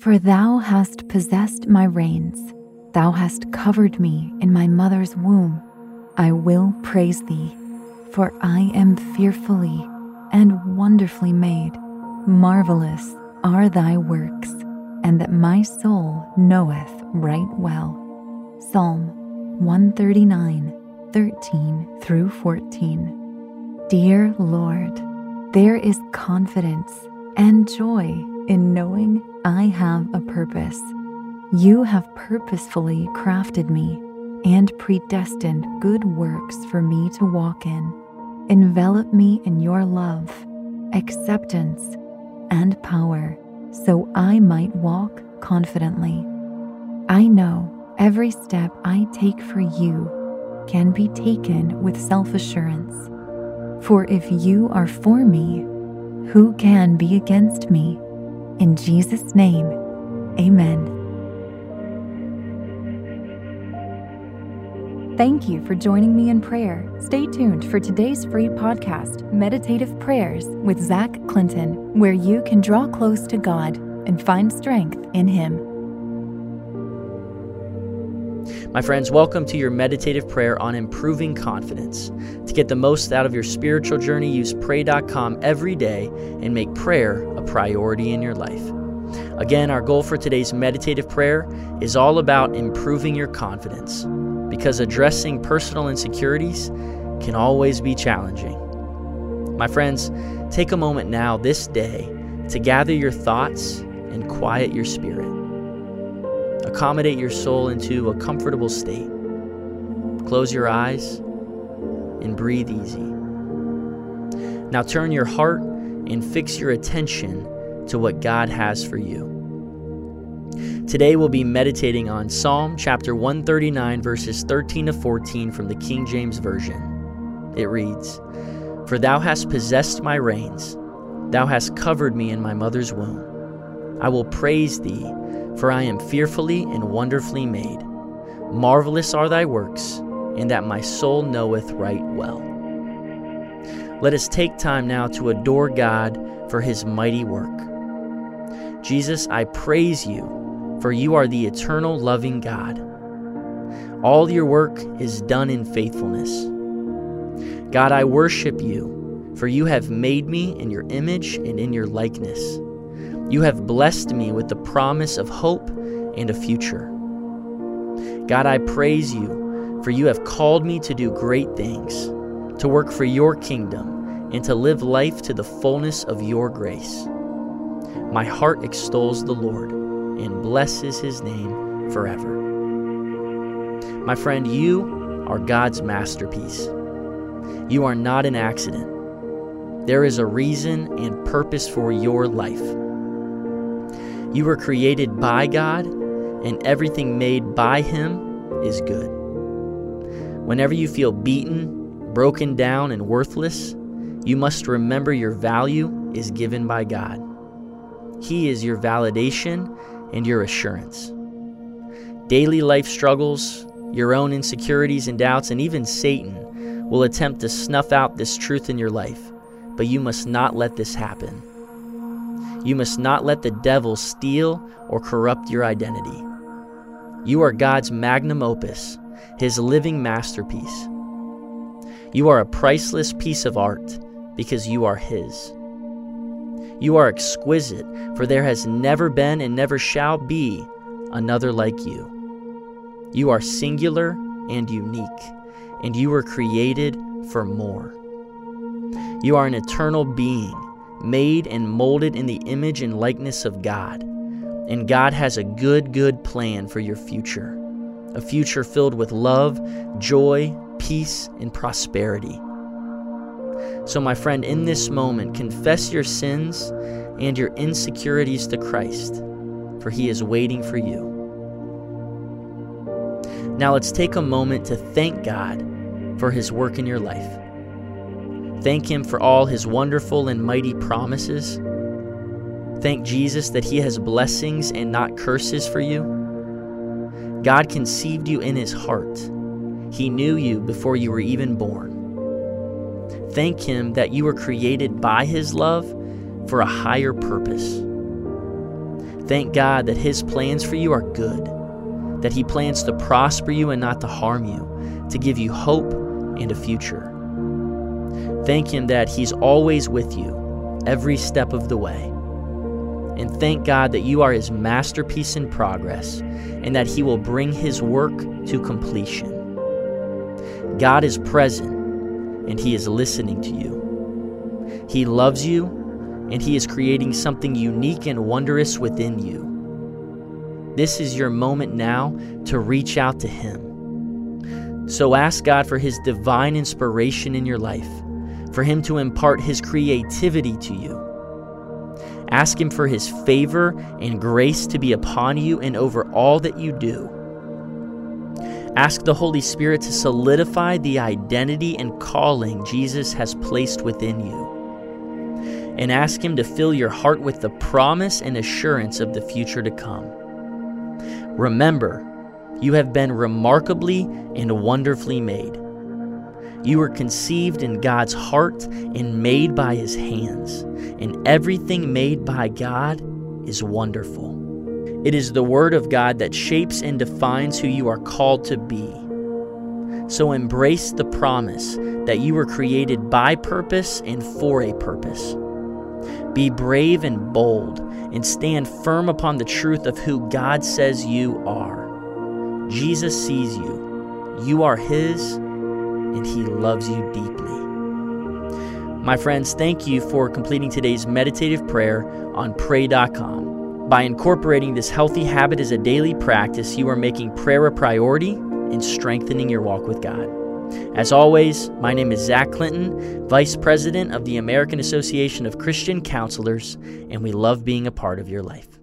For thou hast possessed my reins, thou hast covered me in my mother's womb. I will praise thee, for I am fearfully and wonderfully made. Marvelous are thy works, and that my soul knoweth right well. Psalm 139, 13 through 14. Dear Lord, there is confidence and joy in knowing I have a purpose. You have purposefully crafted me and predestined good works for me to walk in. Envelop me in your love, acceptance, and power so I might walk confidently. I know every step I take for you can be taken with self assurance. For if you are for me, who can be against me? In Jesus' name, amen. Thank you for joining me in prayer. Stay tuned for today's free podcast, Meditative Prayers with Zach Clinton, where you can draw close to God and find strength in Him. My friends, welcome to your meditative prayer on improving confidence. To get the most out of your spiritual journey, use pray.com every day and make prayer a priority in your life. Again, our goal for today's meditative prayer is all about improving your confidence because addressing personal insecurities can always be challenging. My friends, take a moment now this day to gather your thoughts and quiet your spirit. Accommodate your soul into a comfortable state. Close your eyes and breathe easy. Now turn your heart and fix your attention to what God has for you. Today we'll be meditating on Psalm chapter 139, verses 13 to 14 from the King James Version. It reads For thou hast possessed my reins, thou hast covered me in my mother's womb. I will praise thee, for I am fearfully and wonderfully made. Marvelous are thy works, and that my soul knoweth right well. Let us take time now to adore God for his mighty work. Jesus, I praise you for you are the eternal loving God. All your work is done in faithfulness. God, I worship you, for you have made me in your image and in your likeness. You have blessed me with the promise of hope and a future. God, I praise you, for you have called me to do great things, to work for your kingdom, and to live life to the fullness of your grace. My heart extols the Lord and blesses his name forever. My friend, you are God's masterpiece. You are not an accident. There is a reason and purpose for your life. You were created by God, and everything made by Him is good. Whenever you feel beaten, broken down, and worthless, you must remember your value is given by God. He is your validation and your assurance. Daily life struggles, your own insecurities and doubts, and even Satan will attempt to snuff out this truth in your life, but you must not let this happen. You must not let the devil steal or corrupt your identity. You are God's magnum opus, his living masterpiece. You are a priceless piece of art because you are his. You are exquisite, for there has never been and never shall be another like you. You are singular and unique, and you were created for more. You are an eternal being, made and molded in the image and likeness of God. And God has a good, good plan for your future a future filled with love, joy, peace, and prosperity. So, my friend, in this moment, confess your sins and your insecurities to Christ, for he is waiting for you. Now, let's take a moment to thank God for his work in your life. Thank him for all his wonderful and mighty promises. Thank Jesus that he has blessings and not curses for you. God conceived you in his heart. He knew you before you were even born. Thank Him that you were created by His love for a higher purpose. Thank God that His plans for you are good, that He plans to prosper you and not to harm you, to give you hope and a future. Thank Him that He's always with you every step of the way. And thank God that you are His masterpiece in progress and that He will bring His work to completion. God is present and He is listening to you. He loves you and He is creating something unique and wondrous within you. This is your moment now to reach out to Him. So ask God for His divine inspiration in your life, for Him to impart His creativity to you. Ask Him for His favor and grace to be upon you and over all that you do. Ask the Holy Spirit to solidify the identity and calling Jesus has placed within you. And ask Him to fill your heart with the promise and assurance of the future to come. Remember, you have been remarkably and wonderfully made. You were conceived in God's heart and made by His hands, and everything made by God is wonderful. It is the Word of God that shapes and defines who you are called to be. So embrace the promise that you were created by purpose and for a purpose. Be brave and bold and stand firm upon the truth of who God says you are. Jesus sees you. You are His, and He loves you deeply. My friends, thank you for completing today's meditative prayer on pray.com. By incorporating this healthy habit as a daily practice, you are making prayer a priority and strengthening your walk with God. As always, my name is Zach Clinton, Vice President of the American Association of Christian Counselors, and we love being a part of your life.